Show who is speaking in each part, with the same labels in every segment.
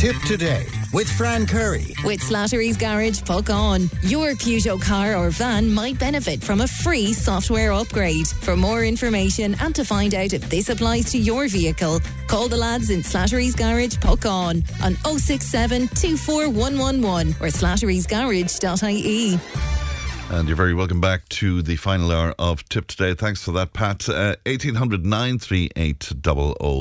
Speaker 1: Tipp today with Fran Curry.
Speaker 2: With Slattery's Garage, Puckane. Your Peugeot car or van might benefit from a free software upgrade. For more information and to find out if this applies to your vehicle, call the lads in Slattery's Garage, Puckane, on 067 24111 or slatterysgarage.ie.
Speaker 3: And you're very welcome back to the final hour of Tipp Today. Thanks for that, Pat. Uh, 1800 938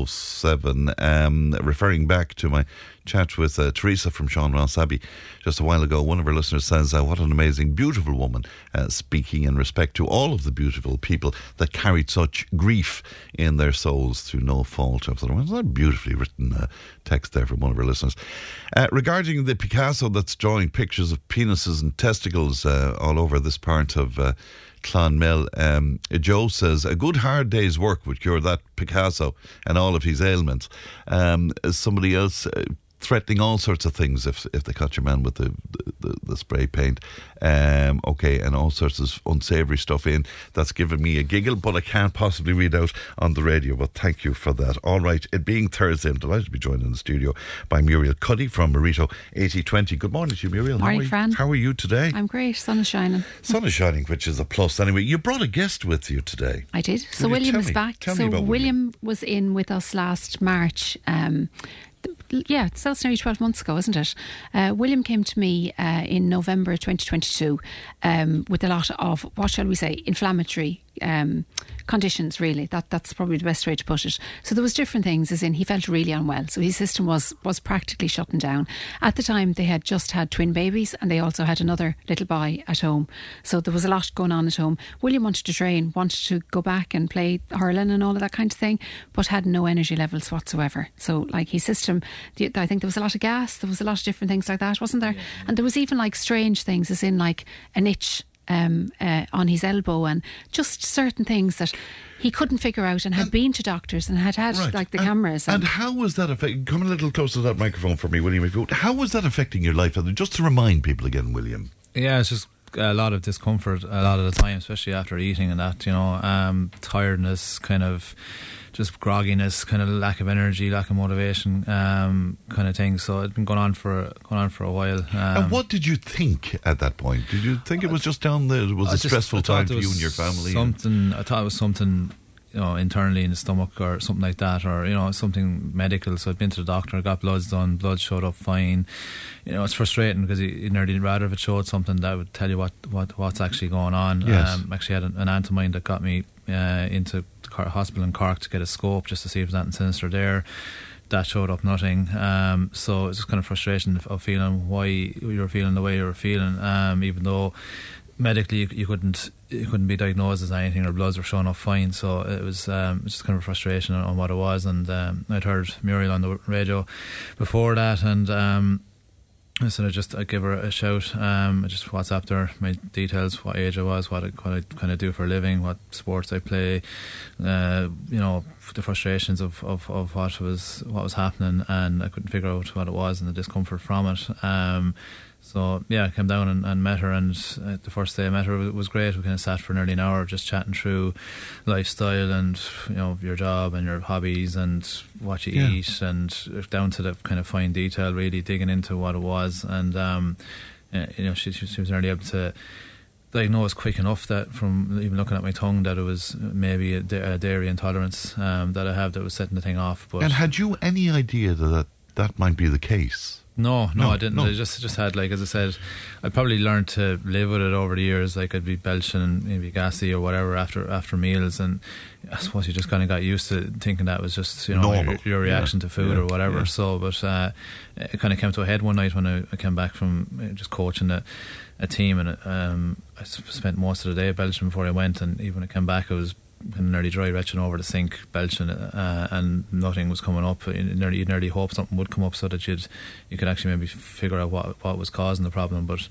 Speaker 3: 007. Um, referring back to my chat with uh, Teresa from Sean Abbey just a while ago. One of our listeners says, uh, What an amazing, beautiful woman, uh, speaking in respect to all of the beautiful people that carried such grief in their souls through no fault of their own. That's a beautifully written uh, text there from one of our listeners. Uh, regarding the Picasso that's drawing pictures of penises and testicles uh, all over this part of. Clonmel. Um, Joe says a good hard day's work would cure that Picasso and all of his ailments. Um, somebody else uh, threatening all sorts of things if if they catch your man with the the, the spray paint. Um, okay, and all sorts of unsavoury stuff in. That's given me a giggle, but I can't possibly read out on the radio. But thank you for that. All right, it being Thursday, I'm delighted to be joined in the studio by Muriel Cuddy from Mareto 8020. Good morning to you, Muriel.
Speaker 4: Morning,
Speaker 3: how are you,
Speaker 4: Fran.
Speaker 3: How are you today?
Speaker 4: I'm great. Sun is shining.
Speaker 3: Sun is shining, which is a plus. Anyway, you brought a guest with you today.
Speaker 4: I did. So William is
Speaker 3: me-
Speaker 4: back.
Speaker 3: tell me
Speaker 4: so
Speaker 3: about
Speaker 4: William was in with us last March. Um, yeah, so that's nearly 12 months ago, isn't it? Uh, William came to me uh, in November 2022 um, with a lot of, what shall we say, inflammatory um, conditions, really. That That's probably the best way to put it. So there was different things, as in he felt really unwell. So his system was, was practically shutting down. At the time, they had just had twin babies and they also had another little boy at home. So there was a lot going on at home. William wanted to train, wanted to go back and play hurling and all of that kind of thing, but had no energy levels whatsoever. So, like his system, I think there was a lot of gas, there was a lot of different things like that, wasn't there? And there was even like strange things, as in like an itch um, uh, on his elbow and just certain things that he couldn't figure out and had been to doctors and had had
Speaker 3: Right.
Speaker 4: like the
Speaker 3: And-
Speaker 4: cameras.
Speaker 3: And how was that affecting? Come a little closer to that microphone for me, William. If you would. How was that affecting your life? Just to remind people again, William.
Speaker 5: Yeah, it's just a lot of discomfort a lot of the time, especially after eating and that, you know, um, tiredness, kind of just grogginess, kind of lack of energy, lack of motivation, um, kind of thing. So it's been going on for going on for a while. Um,
Speaker 3: and what did you think at that point? Did you think it was just down there? It was
Speaker 5: I
Speaker 3: a
Speaker 5: just-
Speaker 3: stressful time for you and your family?
Speaker 5: Something I thought it was something, you know, internally in the stomach or something like that, or you know, something medical. So I'd been to the doctor, got bloods done, blood showed up fine. You know, it's frustrating because you, you nearly rather if it showed something that would tell you what, what what's actually going on.
Speaker 3: Yes.
Speaker 5: Um, actually had an, an aunt of mine that got me uh, into hospital in Cork to get a scope just to see if there's anything sinister there. That showed up nothing. Um, so it's just kind of frustration of, of feeling why you were feeling the way you were feeling, um, even though medically you, you couldn't you couldn't be diagnosed as anything or bloods were showing up fine. So it was um, just kind of a frustration on, what it was. And um, I'd heard Muriel on the radio before that, and um, I said I just I give her a shout. Um, I just WhatsApped her my details, what age I was, what I, what I kind of do for a living, what sports I play. Uh, you know the frustrations of, of, of what was what was happening, and I couldn't figure out what it was and the discomfort from it. So yeah, I came down and, and met her, and uh, the first day I met her was, was great. We kind of sat for nearly an hour, just chatting through lifestyle and you know your job and your hobbies and what you
Speaker 3: Yeah.
Speaker 5: eat, and down to the kind of fine detail, really digging into what it was. And um, uh, you know, she, she was nearly able to diagnose quick enough that from even looking at my tongue that it was maybe a, da- a dairy intolerance um, that I have that was setting the thing off. But
Speaker 3: and had you any idea that that might be the case?
Speaker 5: No, no,
Speaker 3: No,
Speaker 5: I didn't.
Speaker 3: no.
Speaker 5: I just just had like as I said, I probably learned to live with it over the years. Like I'd be belching and maybe gassy or whatever after after meals, and I suppose you just kind of got used to thinking that was just you know your, your reaction
Speaker 3: Yeah,
Speaker 5: to food
Speaker 3: yeah,
Speaker 5: or whatever.
Speaker 3: yeah.
Speaker 5: So, but uh, it kind of came to a head one night when I, I came back from uh, just coaching a, a team, and um, I spent most of the day belching before I went, and even when I came back, I was kind of nearly dry retching over the sink, belching, uh, and nothing was coming up. You nearly, you nearly hope something would come up so that you'd you could actually maybe figure out what what was causing the problem. But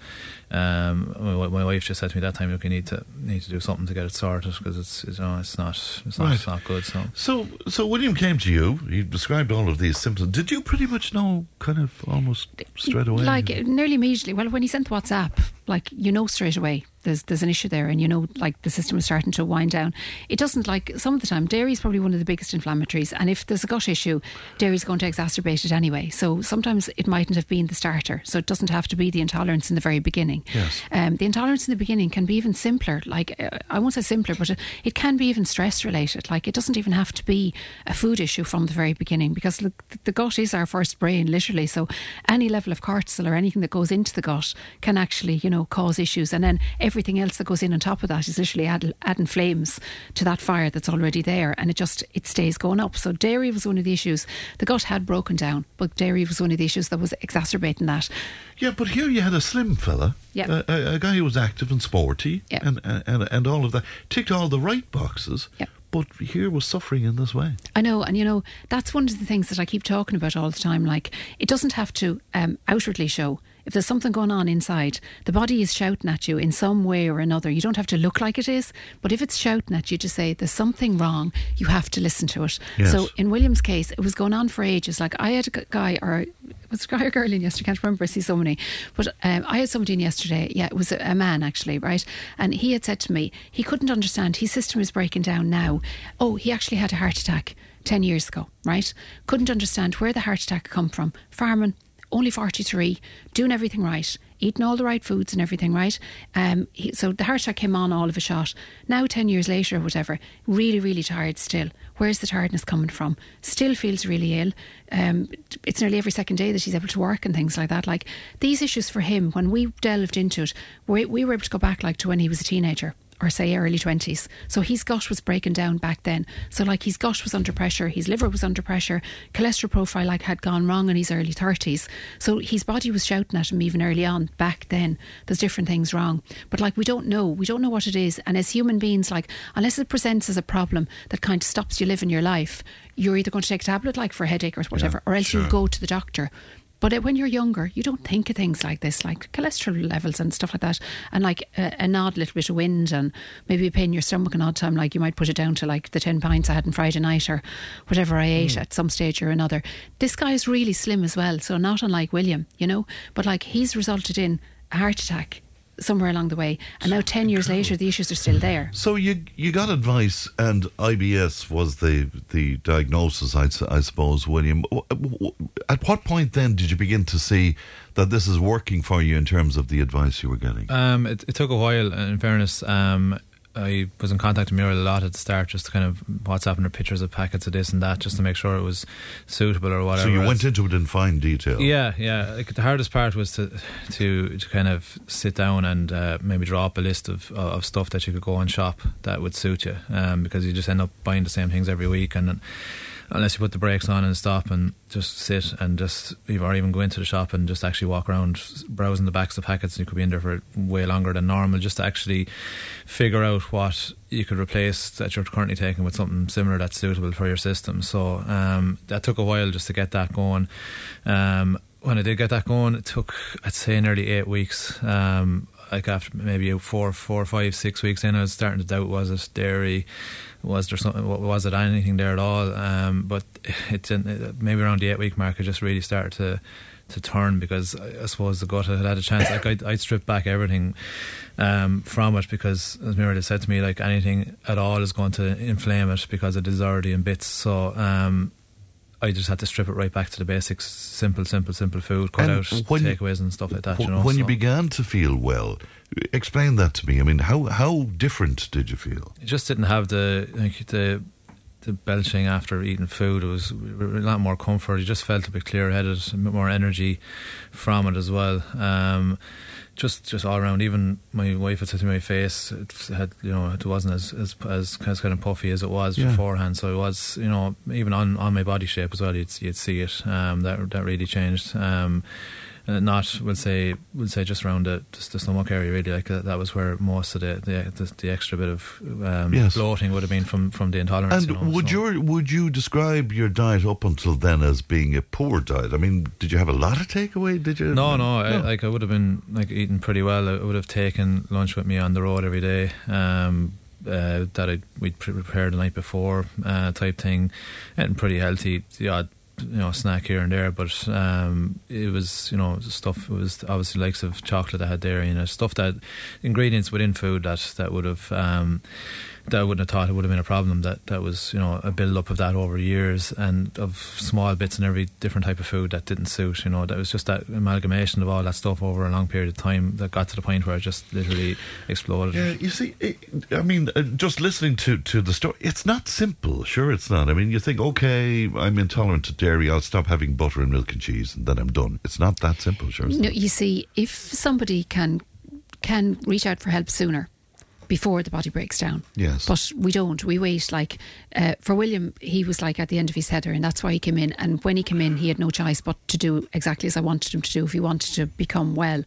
Speaker 5: um, my, my wife just said to me that time, "Look, you need to need to do something to get it sorted because it's, it's you know it's not it's not
Speaker 3: Right.
Speaker 5: it's not good." So
Speaker 3: So, so William came to you. He described all of these symptoms. Did you pretty much know, kind of almost straight away?
Speaker 4: Like nearly immediately. Well, when he sent WhatsApp, like you know straight away there's there's an issue there, and you know like the system is starting to wind down. It doesn't like some of the time. Dairy is probably one of the biggest inflammatories, and if there's a gut issue, dairy is going to exacerbate it anyway. So sometimes it mightn't have been the starter, so it doesn't have to be the intolerance in the very beginning.
Speaker 3: Yes.
Speaker 4: Um, the intolerance in the beginning can be even simpler. Like uh, I won't say simpler, but it, it can be even stress related. Like it doesn't even have to be a food issue from the very beginning because look, the gut is our first brain, literally. So any level of cortisol or anything that goes into the gut can actually, you know, cause issues, and then everything else that goes in on top of that is literally add, adding flames to that fire that's already there, and it just it stays going up. So dairy was one of the issues. The gut had broken down, but dairy was one of the issues that was exacerbating that.
Speaker 3: Yeah, but here you had a slim fella,
Speaker 4: Yeah.
Speaker 3: a, a, a guy who was active and sporty,
Speaker 4: Yeah.
Speaker 3: and, and and all of that, ticked all the right boxes.
Speaker 4: Yeah.
Speaker 3: But here was suffering in this way.
Speaker 4: I know, and you know, that's one of the things that I keep talking about all the time. Like, it doesn't have to um, outwardly show. If there's something going on inside, the body is shouting at you in some way or another. You don't have to look like it is, but if it's shouting at you to say there's something wrong, you have to listen to it.
Speaker 3: Yes.
Speaker 4: So in William's case, it was going on for ages. Like I had a guy, or was a guy or girl in yesterday, I can't remember, I see so many. But um, I had somebody in yesterday, yeah, it was a, a man actually, right? And he had said to me, he couldn't understand, his system is breaking down now. Oh, he actually had a heart attack 10 years ago, right? Couldn't understand where the heart attack come from. Farming, only 43, doing everything right, eating all the right foods and everything right. Um, he, so the heart attack came on all of a shot. Now, 10 years later or whatever, really, really tired still. Where's the tiredness coming from? Still feels really ill. Um, it's nearly every second day that he's able to work and things like that. Like these issues for him, when we delved into it, we, we were able to go back like to when he was a teenager or say early 20s. So his gut was breaking down back then. So like his gut was under pressure, his liver was under pressure, cholesterol profile like had gone wrong in his early 30s. So his body was shouting at him even early on back then. There's different things wrong. But like we don't know, we don't know what it is. And as human beings, like unless it presents as a problem that kind of stops you living your life, you're either going to take a tablet like for a headache or whatever, or else
Speaker 3: sure.
Speaker 4: you'll go to the doctor. But uh, when you're younger, you don't think of things like this, like cholesterol levels and stuff like that, and like a, an odd little bit of wind and maybe a pain in your stomach an odd time. Like you might put it down to like the 10 pints I had on Friday night or whatever I ate at some stage or another. This guy is really slim as well, so not unlike William, you know, but like he's resulted in a heart attack somewhere along the way. And now, 10 years later, the issues are still there.
Speaker 3: So you you got advice, and IBS was the the diagnosis, I, I suppose, William. W- w- At what point then did you begin to see that this is working for you in terms of the advice you were getting?
Speaker 5: Um, it, it took a while. In fairness, um, I was in contact with Muriel a lot at the start, just to kind of WhatsApping her pictures of packets of this and that, just to make sure it was suitable or whatever.
Speaker 3: so you went into it in fine detail.
Speaker 5: Yeah, yeah. Like the hardest part was to to, to kind of sit down and uh, maybe draw up a list of of stuff that you could go and shop that would suit you, um, because you just end up buying the same things every week, and unless you put the brakes on and stop and just sit and just or even go into the shop and just actually walk around browsing the backs of packets, you could be in there for way longer than normal just to actually figure out what you could replace that you're currently taking with something similar that's suitable for your system. So um, that took a while just to get that going. Um, when I did get that going, it took I'd say nearly eight weeks. Um, like after maybe four, four, five, six weeks in, I was starting to doubt: was it dairy? Was there something? Was it anything there at all? Um, but it didn't. Maybe around the eight week mark, I just really started to to turn because I, suppose the gut had had a chance. Like I'd, I'd stripped back everything um, from it because, as Mira said to me, like anything at all is going to inflame it because it is already in bits. So. Um, I just had to strip it right back to the basics, simple, simple, simple food, cut
Speaker 3: And
Speaker 5: out takeaways and stuff like that. You know,
Speaker 3: when you began to feel well, explain that to me. I mean, how how different did you feel?
Speaker 5: it just didn't have the like the the belching after eating food. It was a lot more comfort. You just felt a bit clear headed, a bit more energy from it as well. Um, just just all around. Even my wife had said to my face, it had you know it wasn't as as as, as kind of puffy as it was
Speaker 3: Yeah.
Speaker 5: beforehand. So it was you know even on, on my body shape as well. You'd you'd see it. Um, that that really changed. Um, not we'll say we'll say just around the just the stomach area really like that, that was where most of the the, the, the extra bit of um,
Speaker 3: Yes.
Speaker 5: bloating would have been from from the intolerance.
Speaker 3: And
Speaker 5: you know,
Speaker 3: would
Speaker 5: so-
Speaker 3: your would you describe your diet up until then as being a poor diet? I mean, did you have a lot of takeaway? Did you?
Speaker 5: No, no. I, like I would have been like eating pretty well. I would have taken lunch with me on the road every day. Um, uh, that I we'd prepared the night before, uh, type thing, and pretty healthy. The odd you know a snack here and there, but um, it was you know stuff. It was obviously likes of chocolate that had dairy in it, stuff that ingredients within food that that would have. Um, I wouldn't have thought it would have been a problem. That that was you know a build up of that over years and of small bits and every different type of food that didn't suit. You know that was just that amalgamation of all that stuff over a long period of time that got to the point where it just literally exploded.
Speaker 3: Yeah, you see, it, I mean, uh, just listening to, to the story, it's not simple. Sure, it's not. I mean, you think, okay, I'm intolerant to dairy, I'll stop having butter and milk and cheese, and then I'm done. It's not that simple, sure.
Speaker 4: No, you see, if somebody can can reach out for help sooner before the body breaks down.
Speaker 3: Yes.
Speaker 4: But we don't. We wait. Like uh, for William, he was like at the end of his header, and that's why he came in. And when he came in, he had no choice but to do exactly as I wanted him to do if he wanted to become well.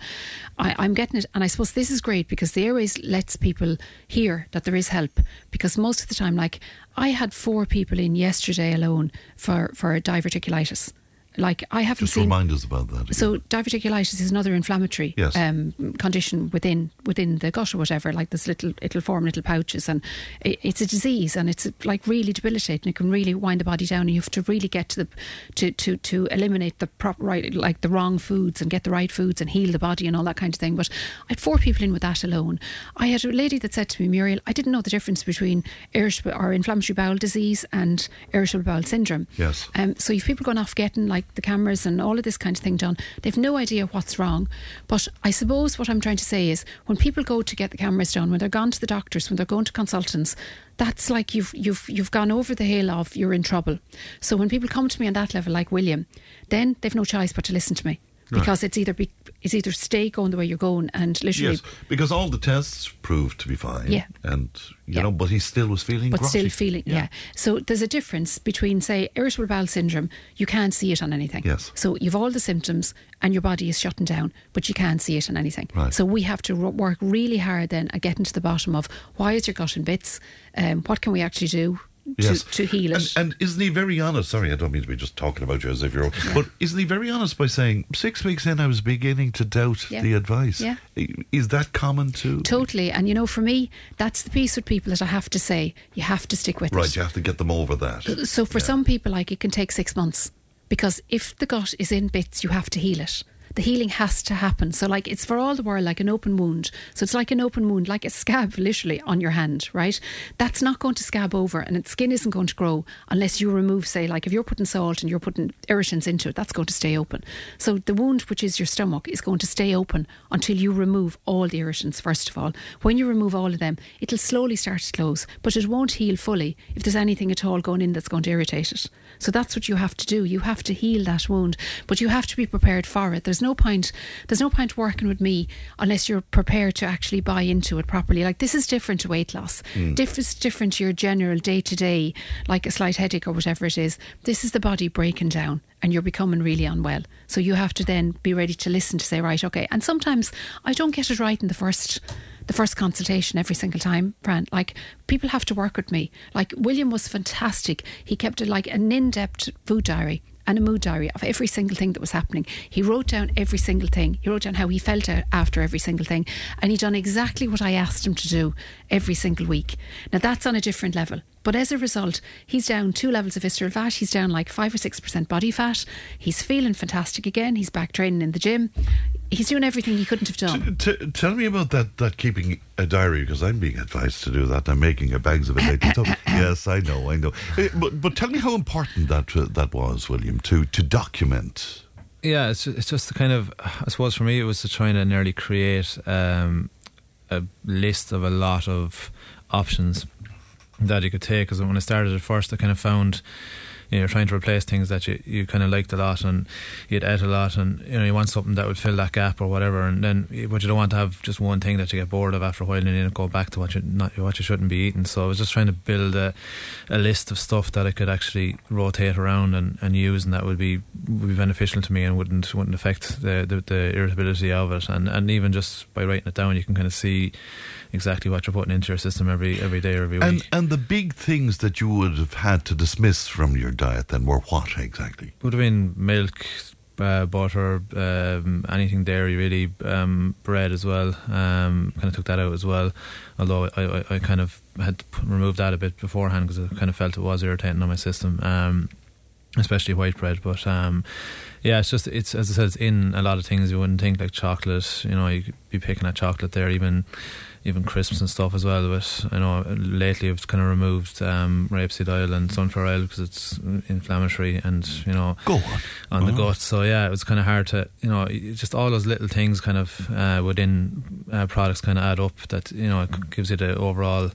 Speaker 4: I, I'm getting it, and I suppose this is great because the airways lets people hear that there is help. Because most of the time, like I had four people in yesterday alone for for diverticulitis. Like I haven't
Speaker 3: Just
Speaker 4: seen.
Speaker 3: remind us about that. Again.
Speaker 4: So diverticulitis is another inflammatory
Speaker 3: Yes.
Speaker 4: um, condition within within the gut or whatever. Like this little, it'll form little pouches, and it, it's a disease, and it's like really debilitating. It can really wind the body down, and you have to really get to the to to to eliminate the proper right, like the wrong foods, and get the right foods, and heal the body, and all that kind of thing. But I had four people in with that alone. I had a lady that said to me, Muriel, I didn't know the difference between irritable or inflammatory bowel disease and irritable bowel syndrome.
Speaker 3: Yes.
Speaker 4: Um, so if people going off getting like the cameras and all of this kind of thing done, they've no idea what's wrong. But I suppose what I'm trying to say is when people go to get the cameras done, when they're gone to the doctors, when they're going to consultants, that's like you've you've you've gone over the hill of you're in trouble. So when people come to me on that level, like William, then they've no choice but to listen to me. Because it's either be, it's either stay going the way you're going and literally
Speaker 3: Yes, because all the tests proved to be fine.
Speaker 4: Yeah.
Speaker 3: And, you
Speaker 4: Yeah.
Speaker 3: know, but he still was feeling
Speaker 4: but
Speaker 3: grotty.
Speaker 4: still feeling yeah. So there's a difference between say irritable bowel syndrome. You can't see it on anything.
Speaker 3: Yes.
Speaker 4: So you've all the symptoms and your body is shutting down, but you can't see it on anything.
Speaker 3: Right.
Speaker 4: So we have to work really hard then at getting to the bottom of why is your gut in bits? Um, what can we actually do? To,
Speaker 3: Yes.
Speaker 4: to heal it.
Speaker 3: And, and isn't he very honest? Sorry, I don't mean to be just talking about you as if you're. But isn't he very honest by saying six weeks in, I was beginning to doubt
Speaker 4: Yeah.
Speaker 3: the advice?
Speaker 4: Yeah.
Speaker 3: Is that common too?
Speaker 4: Totally. And you know, for me, that's the piece with people that I have to say, you have to stick with it.
Speaker 3: Right,
Speaker 4: it.
Speaker 3: you have to get them over that.
Speaker 4: So for
Speaker 3: Yeah.
Speaker 4: some people, like it can take six months because if the gut is in bits, you have to heal it. The healing has to happen. So, like, it's for all the world like an open wound. So, it's like an open wound, like a scab literally on your hand, right? That's not going to scab over and its skin isn't going to grow unless you remove, say, like if you're putting salt and you're putting irritants into it, that's going to stay open. So, the wound, which is your stomach, is going to stay open until you remove all the irritants, first of all. When you remove all of them, it'll slowly start to close, but it won't heal fully if there's anything at all going in that's going to irritate it. So that's what you have to do. You have to heal that wound, but you have to be prepared for it. There's no point. There's no point working with me unless you're prepared to actually buy into it properly. Like this is different to weight loss. Mm. Different, different to your general day to day, like a slight headache or whatever it is. This is the body breaking down. And you're becoming really unwell. So you have to then be ready to listen to say, right, okay. And sometimes I don't get it right in the first the first consultation every single time, Fran. Like people have to work with me. Like William was fantastic. He kept a, like an in-depth food diary and a mood diary of every single thing that was happening. He wrote down every single thing. He wrote down how he felt after every single thing, and he done exactly what I asked him to do every single week. Now that's on a different level. But as a result, he's down two levels of visceral fat. He's down like five or six percent body fat. He's feeling fantastic again. He's back training in the gym. He's doing everything he couldn't have done.
Speaker 3: T- t- tell me about that, that keeping a diary because I'm being advised to do that. I'm making a bags of it yes, I know, I know. Eh, But, but tell me how important that uh, that was, William, to to document.
Speaker 5: Yeah, it's it's just the kind of I suppose for me it was to try and nearly create um, a list of a lot of options that you could take. Because when I started at first, I kind of found you know, trying to replace things that you, you kind of liked a lot and you'd ate a lot and you know you want something that would fill that gap or whatever and then but you don't want to have just one thing that you get bored of after a while and then go back to what you not what you shouldn't be eating so I was just trying to build a, a list of stuff that I could actually rotate around and, and use and that would be would be beneficial to me and wouldn't wouldn't affect the, the, the irritability of it and, and even just by writing it down you can kind of see exactly what you're putting into your system every every day or every week
Speaker 3: And and the big things that you would have had to dismiss from your diet then were what exactly?
Speaker 5: would have been milk, uh, butter, um, anything dairy really, um, bread as well. Um, kind of took that out as well. Although I, I, I kind of had p- removed that a bit beforehand because I kind of felt it was irritating on my system. Um, especially white bread. But um, yeah, it's just it's as I said, it's in a lot of things you wouldn't think like chocolate. You know, you'd be picking at chocolate there, even even crisps and stuff as well. But I know lately I've kind of removed um, rapeseed oil and sunflower oil because it's inflammatory and you know
Speaker 3: Go on.
Speaker 5: on the gut. So yeah, it was kind of hard to you know just all those little things kind of uh, within uh, products kind of add up that you know it gives you the overall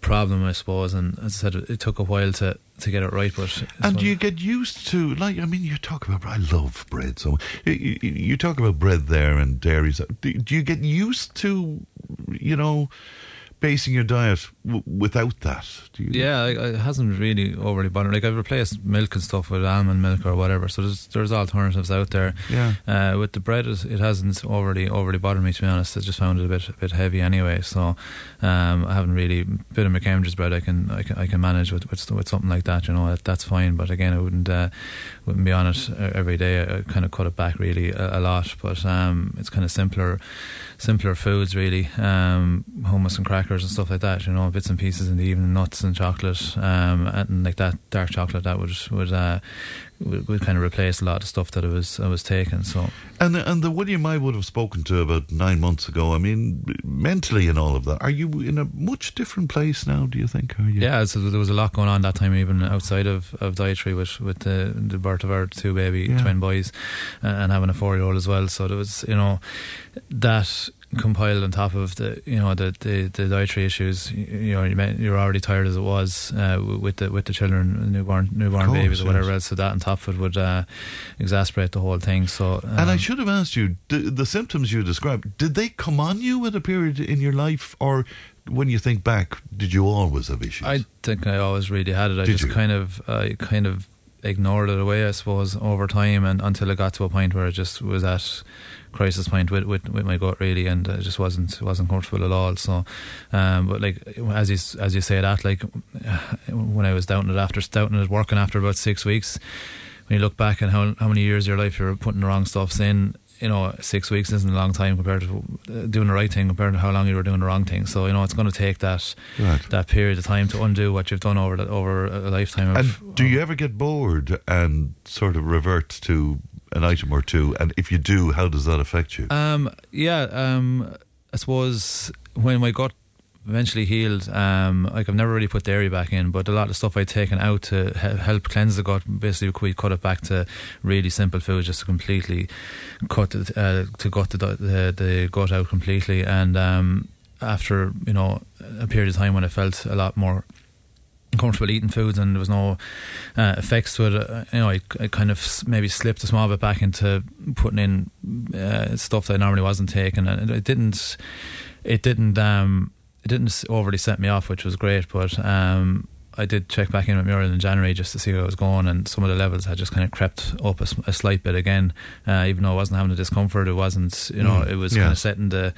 Speaker 5: problem I suppose. And as I said, it, took a while to to get it right, but
Speaker 3: And you get used to, like, I mean, you talk about, I love bread. So you, you, talk about bread there and dairies. Do, do you get used to, you know, basing your diet w- without that? Do you?
Speaker 5: Yeah, it hasn't really overly bothered. Like I've replaced milk and stuff with almond milk or whatever. So there's there's alternatives out there.
Speaker 3: Yeah.
Speaker 5: Uh, with the bread, it, hasn't overly overly bothered me to be honest. I just found it a bit a bit heavy anyway. So um, I haven't really bit of McCambridge's bread. I can I can, I can manage with, with with something like that. You know, that, that's fine. But again, I wouldn't uh, wouldn't be on it uh, every day. I, kind of cut it back really a, a lot. But um, it's kind of simpler simpler foods really. Um, hummus and crackers and stuff like that. You know, bits and pieces in the evening, nuts and chocolate, um, and like that dark chocolate that would would. Uh, would, would kind of replace a lot of stuff that I was I was taking. So
Speaker 3: And the, and the William I would have spoken to about nine months ago, I mean, mentally and all of that, are you in a much different place now, do you think? Are you?
Speaker 5: Yeah, so there was a lot going on that time, even outside of, of dietary, with with the, the birth of our two baby
Speaker 3: Yeah.
Speaker 5: twin boys, and having a four year old as well. So there was, you know, that compiled on top of the, you know, the the, the dietary issues. You, know, you you're already tired as it was uh, with the with the children, newborn newborn
Speaker 3: course,
Speaker 5: babies or whatever
Speaker 3: yes.
Speaker 5: else. So that on top of it would uh, exasperate the whole thing. So um,
Speaker 3: And I should have asked you, the, the symptoms you described, did they come on you at a period in your life, or when you think back, did you always have issues?
Speaker 5: I think I always really had it. I
Speaker 3: Did
Speaker 5: just
Speaker 3: you?
Speaker 5: kind of, I kind of ignored it away, I suppose, over time, and until it got to a point where I just was at crisis point with with, with my gut really, and I just wasn't wasn't comfortable at all. So, um, but like as you as you say that, like when I was doubting it after doubting it, working after about six weeks, when you look back and how how many years of your life you're putting the wrong stuffs in. You know, six weeks isn't a long time compared to uh, doing the right thing compared to how long you were doing the wrong thing. So you know, it's going to take that
Speaker 3: Right.
Speaker 5: that period of time to undo what you've done over the, over a lifetime. Of,
Speaker 3: And do you ever get bored and sort of revert to an item or two? And if you do, how does that affect you?
Speaker 5: Um, yeah, um, I suppose when my gut eventually healed, um, like I've never really put dairy back in, but a lot of stuff I'd taken out to he- help cleanse the gut, basically we cut it back to really simple foods, just to completely cut uh, to gut the, the the gut out completely. And um, after you know a period of time when I felt a lot more comfortable eating foods and there was no uh, effects to it. Uh, you know, I, I kind of maybe slipped a small bit back into putting in uh, stuff that I normally wasn't taking, and it didn't. It didn't. Um, it didn't overly set me off, which was great. But um, I did check back in with Muriel in January just to see how it was going, and some of the levels had just kind of crept up a slight bit again. Uh, even though I wasn't having the discomfort, it wasn't. You know,
Speaker 3: Mm,
Speaker 5: it was
Speaker 3: yeah.
Speaker 5: kind of setting the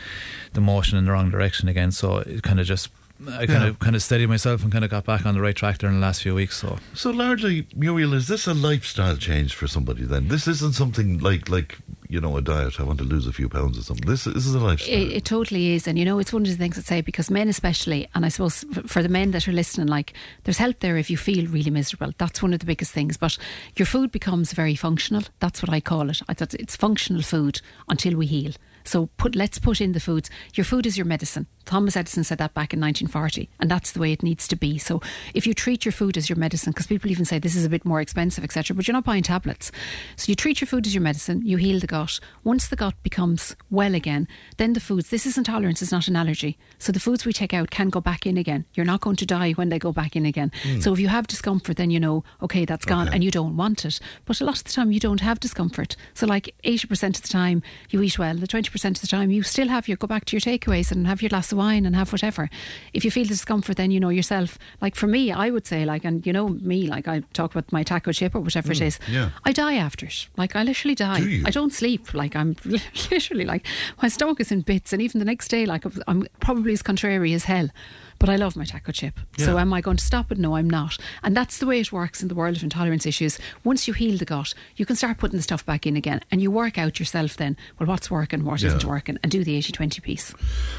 Speaker 5: the motion in the wrong direction again. So it kind of just. I kind
Speaker 3: Yeah.
Speaker 5: of kind of steadied myself and kind of got back on the right track there in the last few weeks. So
Speaker 3: So largely, Muriel, is this a lifestyle change for somebody? Then this isn't something like like you know a diet. I want to lose a few pounds or something. This this is a lifestyle.
Speaker 4: It, it totally is, and you know, it's one of the things I'd say because men, especially, and I suppose for the men that are listening, like there's help there if you feel really miserable. That's one of the biggest things. But your food becomes very functional. That's what I call it. I thought it's functional food until we heal. So put let's put in the foods. Your food is your medicine. Thomas Edison said that back in 1940, and that's the way it needs to be. So if you treat your food as your medicine, because people even say this is a bit more expensive, etc., but you're not buying tablets. So you treat your food as your medicine. You heal the gut. Once the gut becomes well again, then the foods. This is intolerance. It's not an allergy. So the foods we take out can go back in again. You're not going to die when they go back in again. Hmm. So if you have discomfort, then you know, okay, that's gone,
Speaker 3: Okay.
Speaker 4: and you don't want it. But a lot of the time, you don't have discomfort. So like 80% of the time, you eat well. The 20% of the time, you still have your go back to your takeaways and have your glass of wine and have whatever. If you feel discomfort, then you know yourself. Like for me, I would say, like, and you know me, like I talk about my taco chip or whatever it mm, is.
Speaker 3: yeah.
Speaker 4: I die after it. Like I literally die.
Speaker 3: Do you?
Speaker 4: I don't sleep. Like I'm literally like my stomach is in bits, and even the next day, like I'm probably as contrary as hell. But I love my taco chip. So am I going to stop it? No, I'm not. And that's the way it works in the world of intolerance issues. Once you heal the gut, you can start putting the stuff back in again, and you work out yourself then. Well, what's working, what
Speaker 3: Yeah.
Speaker 4: not working, and do the 80-20 piece.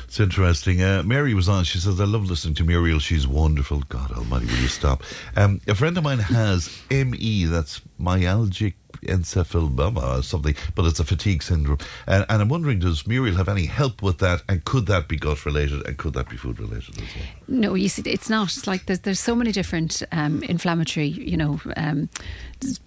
Speaker 3: It's interesting. Uh, Mary was on. She says, I love listening to Muriel. She's wonderful. God almighty, will you stop? Um, a friend of mine has ME, that's myalgic encephaloma or something, but it's a fatigue syndrome. And, and I'm wondering, does Muriel have any help with that? And could that be gut related? And could that be food related as well?
Speaker 4: No, you see, it's not. It's like there's, there's so many different um, inflammatory, you know, um,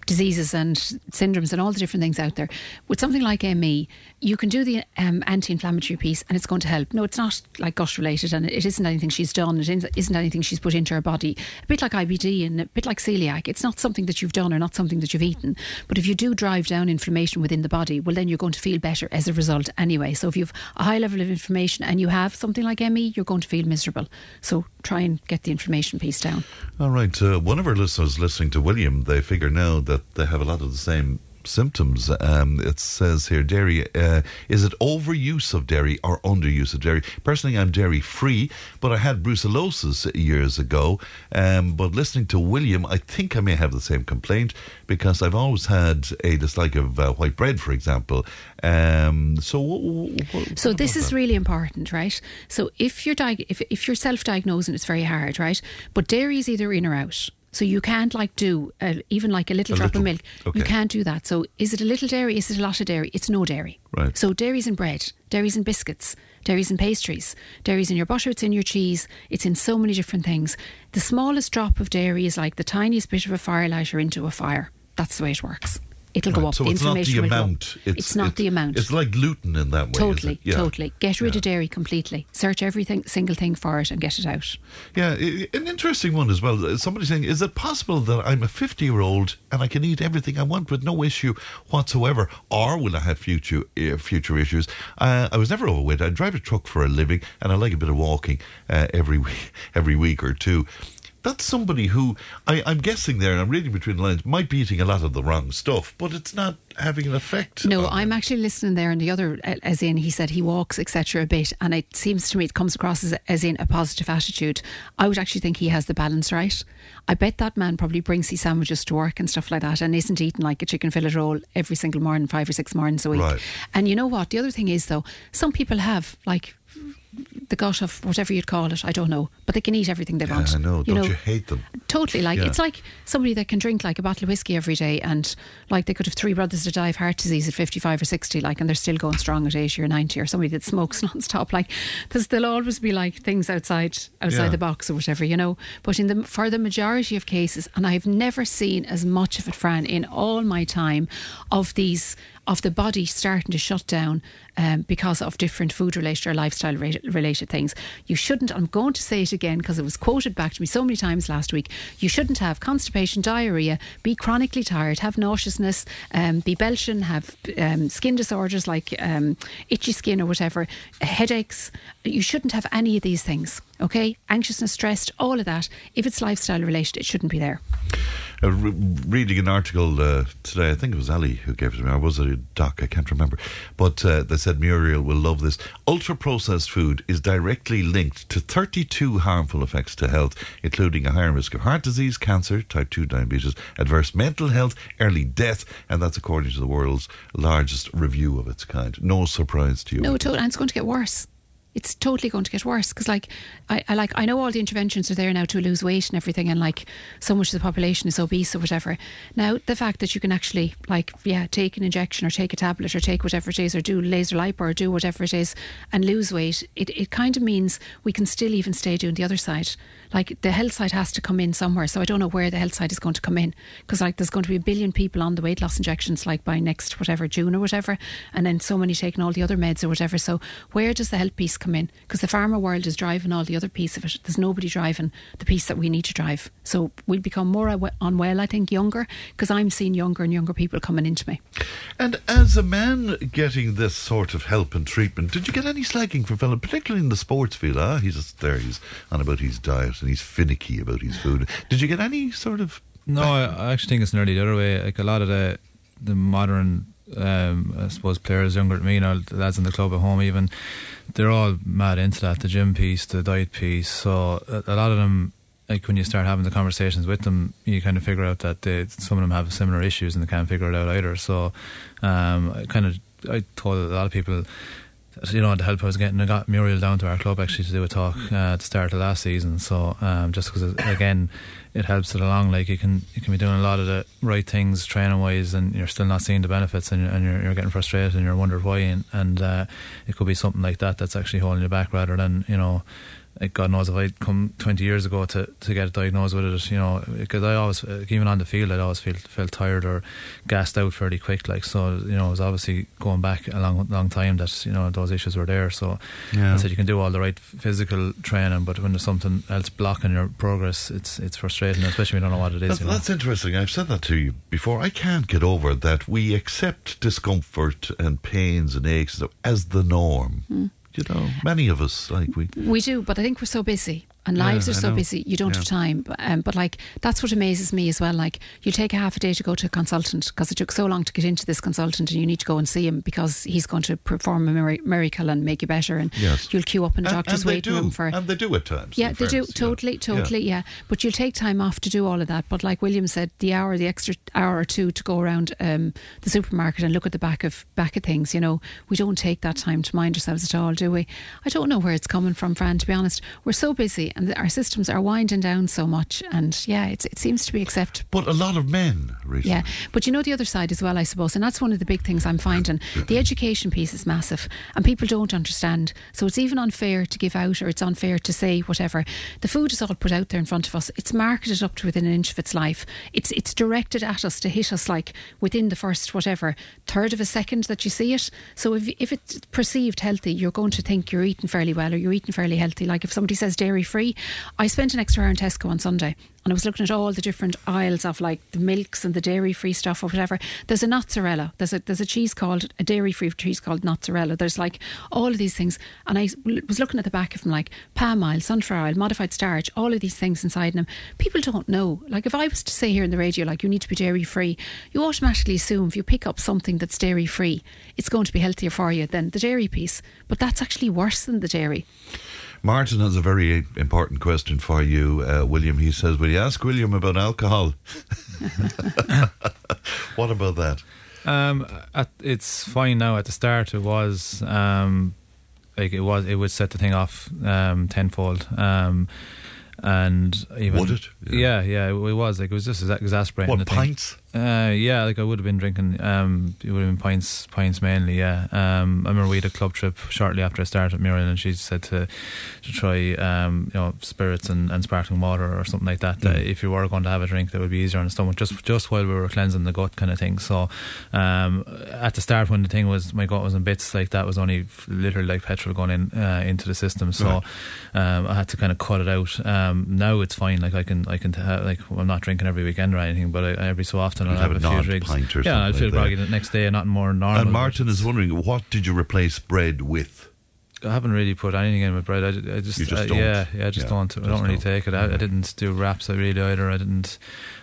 Speaker 4: diseases and syndromes and all the different things out there. With something like ME, you can do the um, anti-inflammatory piece and it's going to help. No, it's not like gut related and it isn't anything she's done. It isn't anything she's put into her body. A bit like IBD and a bit like celiac. It's not something that you've done or not something that you've eaten. But if you do drive down inflammation within the body, well, then you're going to feel better as a result anyway. So if you've a high level of inflammation and you have something like ME, you're going to feel miserable. So try and get the inflammation piece down.
Speaker 3: All right. Uh, one of our listeners listening to William, they figure now that they have a lot of the same symptoms. Um, it says here, dairy, uh, is it overuse of dairy or underuse of dairy? Personally, I'm dairy free, but I had brucellosis years ago. Um, but listening to William, I think I may have the same complaint because I've always had a dislike of uh, white bread, for example. Um, so, wh- wh- wh-
Speaker 4: So
Speaker 3: what
Speaker 4: this is
Speaker 3: that?
Speaker 4: really important, right? So if you're diag- if if you're self-diagnosing, it's very hard, right? But dairy is either in or out. So you can't like do uh, even like a little
Speaker 3: A
Speaker 4: drop
Speaker 3: little,
Speaker 4: of milk.
Speaker 3: okay.
Speaker 4: You can't do that. So is it a little dairy? Is it a lot of dairy? It's no dairy.
Speaker 3: Right.
Speaker 4: So dairy's in bread, dairy's in biscuits, dairy's in pastries, dairy's in your butter, it's in your cheese, it's in so many different things. The smallest drop of dairy is like the tiniest bit of a firelighter into a fire. That's the way it works. It'll go up.
Speaker 3: So
Speaker 4: the
Speaker 3: it's not the
Speaker 4: inflammation will go up.
Speaker 3: amount.
Speaker 4: It's, not the amount.
Speaker 3: It's like gluten in that way.
Speaker 4: Totally.
Speaker 3: Yeah.
Speaker 4: totally. Get rid
Speaker 3: Yeah.
Speaker 4: of dairy completely. Search everything, single thing for it, and get it out.
Speaker 3: Yeah, an interesting one as well. Somebody saying, "Is it possible that I'm a 50 year old and I can eat everything I want with no issue whatsoever, or will I have future uh, future issues?" Uh, I was never overweight. I drive a truck for a living, and I like a bit of walking uh, every week, every week or two. That's somebody who I, I'm guessing there, and I'm reading between the lines, might be eating a lot of the wrong stuff, but it's not having an effect.
Speaker 4: No, I'm
Speaker 3: them.
Speaker 4: actually listening there, and the other, as in, he said he walks, etc., a bit, and it seems to me it comes across as, as in a positive attitude. I would actually think he has the balance right. I bet that man probably brings his sandwiches to work and stuff like that, and isn't eating like a chicken fillet roll every single morning, five or six mornings a week.
Speaker 3: Right.
Speaker 4: And you know what? The other thing is though, some people have like the gut of whatever you'd call it. I don't know, but they can eat everything they
Speaker 3: Yeah,
Speaker 4: want.
Speaker 3: I know. Don't you hate them?
Speaker 4: Totally. Like
Speaker 3: Yeah.
Speaker 4: it's like somebody that can drink like a bottle of whiskey every day, and like they could have three brothers that die of heart disease at fifty-five or sixty, like, and they're still going strong at eighty or ninety, or somebody that smokes non-stop. Like, there's, there'll always be like things outside outside
Speaker 3: Yeah.
Speaker 4: the box or whatever, you know. But in the for the majority of cases, and I've never seen as much of it, Fran, in all my time, of these of the body starting to shut down um, because of different food related or lifestyle related things. You shouldn't, I'm going to say it again because it was quoted back to me so many times last week. You shouldn't have constipation, diarrhea, be chronically tired, have nauseousness, um, be belching, have um, skin disorders like um, itchy skin or whatever, headaches. You shouldn't have any of these things, okay? Anxiousness, stressed, all of that. If it's lifestyle related, it shouldn't be there.
Speaker 3: Uh, re- reading an article uh, today, I think it was Ali who gave it to me, I was a doc? I can't remember. But uh, they said Muriel will love this. Ultra processed food is directly linked to 32 harmful effects to health, including a higher risk of heart disease, cancer, type 2 diabetes, adverse mental health, early death, and that's according to the world's largest review of its kind. No surprise to you.
Speaker 4: No, totally, and it's going to get worse. It's totally going to get worse because, like, I, I like I know all the interventions are there now to lose weight and everything, and like so much of the population is obese or whatever. Now, the fact that you can actually, like, yeah, take an injection or take a tablet or take whatever it is, or do laser lipo or do whatever it is, and lose weight, it it kind of means we can still even stay doing the other side. Like the health side has to come in somewhere. So I don't know where the health side is going to come in because like there's going to be a billion people on the weight loss injections like by next whatever June or whatever, and then so many taking all the other meds or whatever. So where does the health piece come in? Because the pharma world is driving all the other piece of it. There's nobody driving the piece that we need to drive. So we'll become more unwell, I think, younger because I'm seeing younger and younger people coming into me.
Speaker 3: And as a man getting this sort of help and treatment, did you get any slagging from Philip, particularly in the sports field? Ah, he's just there, he's on about his diet and he's finicky about his food. Did you get any sort of.
Speaker 5: No, I, I actually think it's nearly the other way. Like a lot of the the modern um, I suppose players younger than me, you know, the lads in the club at home, even they're all mad into that the gym piece, the diet piece. So a, a lot of them like when you start having the conversations with them, you kind of figure out that they, some of them have similar issues and they can't figure it out either. So, um, I kind of I told a lot of people, you know, the help I was getting, I got Muriel down to our club actually to do a talk uh, at the start of last season. So, um, just because again, it helps it along. Like you can you can be doing a lot of the right things training wise, and you're still not seeing the benefits, and, and you're, you're getting frustrated, and you're wondering why, and, and uh, it could be something like that that's actually holding you back rather than you know like God knows if I'd come 20 years ago to, to get diagnosed with it, you know, because I always, even on the field, I'd always feel felt tired or gassed out fairly quick. Like, so, you know, it was obviously going back a long, long time that, you know, those issues were there. So
Speaker 3: Yeah.
Speaker 5: I said you can do all the right physical training, but when there's something else blocking your progress, it's it's frustrating, especially when you don't know what it is.
Speaker 3: That's,
Speaker 5: you know?
Speaker 3: that's interesting. I've said that to you before. I can't get over that we accept discomfort and pains and aches as the norm.
Speaker 4: Hmm.
Speaker 3: You know, many of us like we.
Speaker 4: We do, but I think we're so busy. And
Speaker 3: Yeah,
Speaker 4: lives are
Speaker 3: I
Speaker 4: so busy, you don't
Speaker 3: Yeah.
Speaker 4: have time. But, um, but like that's what amazes me as well. Like you take a half a day to go to a consultant because it took so long to get into this consultant, and you need to go and see him because he's going to perform a mir- miracle and make you better. And
Speaker 3: Yes.
Speaker 4: you'll queue up in
Speaker 3: And-
Speaker 4: doctor's
Speaker 3: and they
Speaker 4: waiting
Speaker 3: do,
Speaker 4: room for
Speaker 3: and they do at times.
Speaker 4: yeah, they do
Speaker 3: fairness, yeah.
Speaker 4: totally, totally, yeah. But you'll take time off to do all of that. But like William said, the hour, the extra hour or two to go around um, the supermarket and look at the back of back of things, you know, we don't take that time to mind ourselves at all, do we? I don't know where it's coming from, Fran. To be honest, we're so busy and our systems are winding down so much, and yeah, it's, it seems to be acceptable.
Speaker 3: But a lot of men recently.
Speaker 4: Yeah, but you know the other side as well, I suppose, and that's one of the big things I'm finding. The education piece is massive, and people don't understand. So it's even unfair to give out, or it's unfair to say whatever. The food is all put out there in front of us. It's marketed up to within an inch of its life. It's it's directed at us to hit us like within the first whatever third of a second that you see it. So if if it's perceived healthy, you're going to think you're eating fairly well or you're eating fairly healthy. Like if somebody says dairy free, I spent an extra hour in Tesco on Sunday and I was looking at all the different aisles of like the milks and the dairy free stuff or whatever. There's a mozzarella. There's a there's a cheese called a dairy free cheese called mozzarella. There's like all of these things, and I was looking at the back of them like palm oil, sunflower oil, modified starch, all of these things inside them. People don't know. Like if I was to say here in the radio, like you need to be dairy free, you automatically assume if you pick up something that's dairy free, it's going to be healthier for you than the dairy piece. But that's actually worse than the dairy.
Speaker 3: Martin has a very important question for you, uh, William. He says, Will you ask William about alcohol? what about that?
Speaker 5: Um, at, it's fine now. At the start, it was um, like it was. It would set the thing off um, tenfold. Um, and even
Speaker 3: Would it?
Speaker 5: Yeah, yeah, it, it was like it was just exasperating.
Speaker 3: What, pints?
Speaker 5: Uh, yeah, like I would have been drinking. Um, it would have been pints, pints mainly. Yeah. Um, I remember we had a club trip shortly after I started at Muriel, and she said to to try, um, you know, spirits and, and sparkling water or something like that. That if you were going to have a drink, that would be easier on the stomach, just just while we were cleansing the gut, kind of thing. So, um, at the start when the thing was my gut was in bits, like that was only literally like petrol going in uh, into the system. So, um, I had to kind of cut it out. Um, now it's fine. Like I can, I can, ha- like I'm not drinking every weekend or anything, but I, every so often I'll have,
Speaker 3: have
Speaker 5: a few drinks.
Speaker 3: pint or
Speaker 5: yeah, I'll feel
Speaker 3: like
Speaker 5: groggy the next day, not more normal.
Speaker 3: and Martin is wondering, what did you replace bread with?
Speaker 5: I haven't really put anything in with bread. I, I just,
Speaker 3: You just
Speaker 5: uh,
Speaker 3: don't.
Speaker 5: yeah, yeah, I just
Speaker 3: Yeah,
Speaker 5: don't. I don't really
Speaker 3: don't.
Speaker 5: take it. I, I didn't do wraps. I really either. I didn't.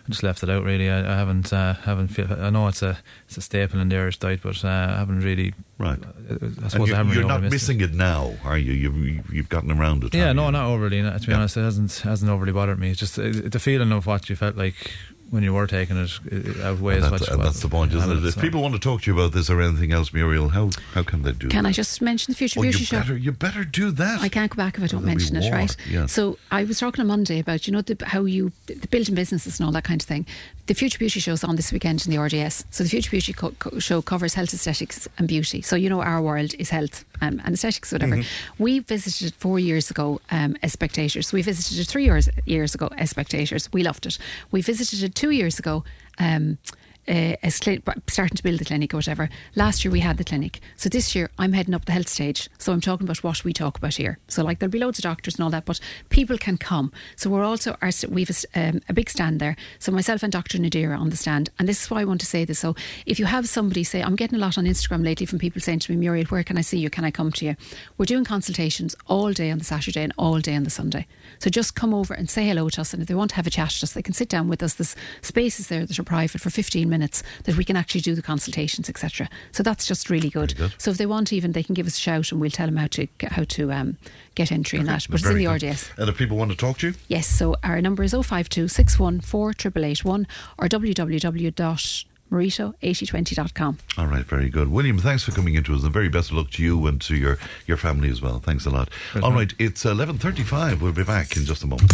Speaker 5: I just left it out. Really, I, I haven't. Uh, haven't. Feel, I know it's a it's a staple in the Irish diet, but uh, I haven't really.
Speaker 3: Right.
Speaker 5: I, I suppose
Speaker 3: you,
Speaker 5: I haven't
Speaker 3: you're
Speaker 5: really
Speaker 3: not
Speaker 5: overmissed it.
Speaker 3: missing it now, are you? You've, you've gotten around it.
Speaker 5: Yeah, no,
Speaker 3: you?
Speaker 5: not overly. To be
Speaker 3: Yeah.
Speaker 5: honest, it hasn't hasn't overly bothered me. It's just uh, the feeling of what you felt like when you were taking it, it outweighs
Speaker 3: And
Speaker 5: what
Speaker 3: that's, and that's the point, isn't it? If
Speaker 5: so.
Speaker 3: people want to talk to you about this or anything else, Muriel, how how can they do it?
Speaker 4: Can
Speaker 3: that?
Speaker 4: I just mention the Future
Speaker 3: Oh,
Speaker 4: Beauty
Speaker 3: you
Speaker 4: Show?
Speaker 3: better, you better do that.
Speaker 4: I can't go back if I don't
Speaker 3: There'll
Speaker 4: mention it, right?
Speaker 3: yes.
Speaker 4: So I was talking on Monday about you know the, how you the building businesses and all that kind of thing. The Future Beauty Show is on this weekend in the RDS. So the Future Beauty co- co- Show covers health, aesthetics, and beauty. So you know our world is health um, and aesthetics, whatever.
Speaker 3: Mm-hmm.
Speaker 4: We visited it four years ago um, as spectators. We visited it three years years ago as spectators. We loved it. We visited it two years ago. Um, uh, starting to build the clinic or whatever. Last year we had the clinic, so this year I'm heading up the health stage. So I'm talking about what we talk about here. So like there'll be loads of doctors and all that, but people can come. So we're also our, we've a, um, a big stand there. So myself and Dr Nadir are on the stand, and this is why I want to say this. So if you have somebody say, I'm getting a lot on Instagram lately from people saying to me, Muriel, where can I see you? Can I come to you? We're doing consultations all day on the Saturday and all day on the Sunday. So just come over and say hello to us, and if they want to have a chat to us, they can sit down with us. There's spaces there that are private for 15 minutes minutes that we can actually do the consultations, etc. So that's just really good.
Speaker 3: good.
Speaker 4: So if they want, even they can give us a shout, and we'll tell them how to how to um, get entry in that. But it's in the
Speaker 3: good.
Speaker 4: RDS.
Speaker 3: And if people want to talk to you,
Speaker 4: Yes, so our number is 052 614 or www.mareto8020.com.
Speaker 3: all right, very good. William, thanks for coming into us, and very best of luck to you and to your, your family as well. Thanks a lot. All right, it's 11.35. We'll be back in just a moment.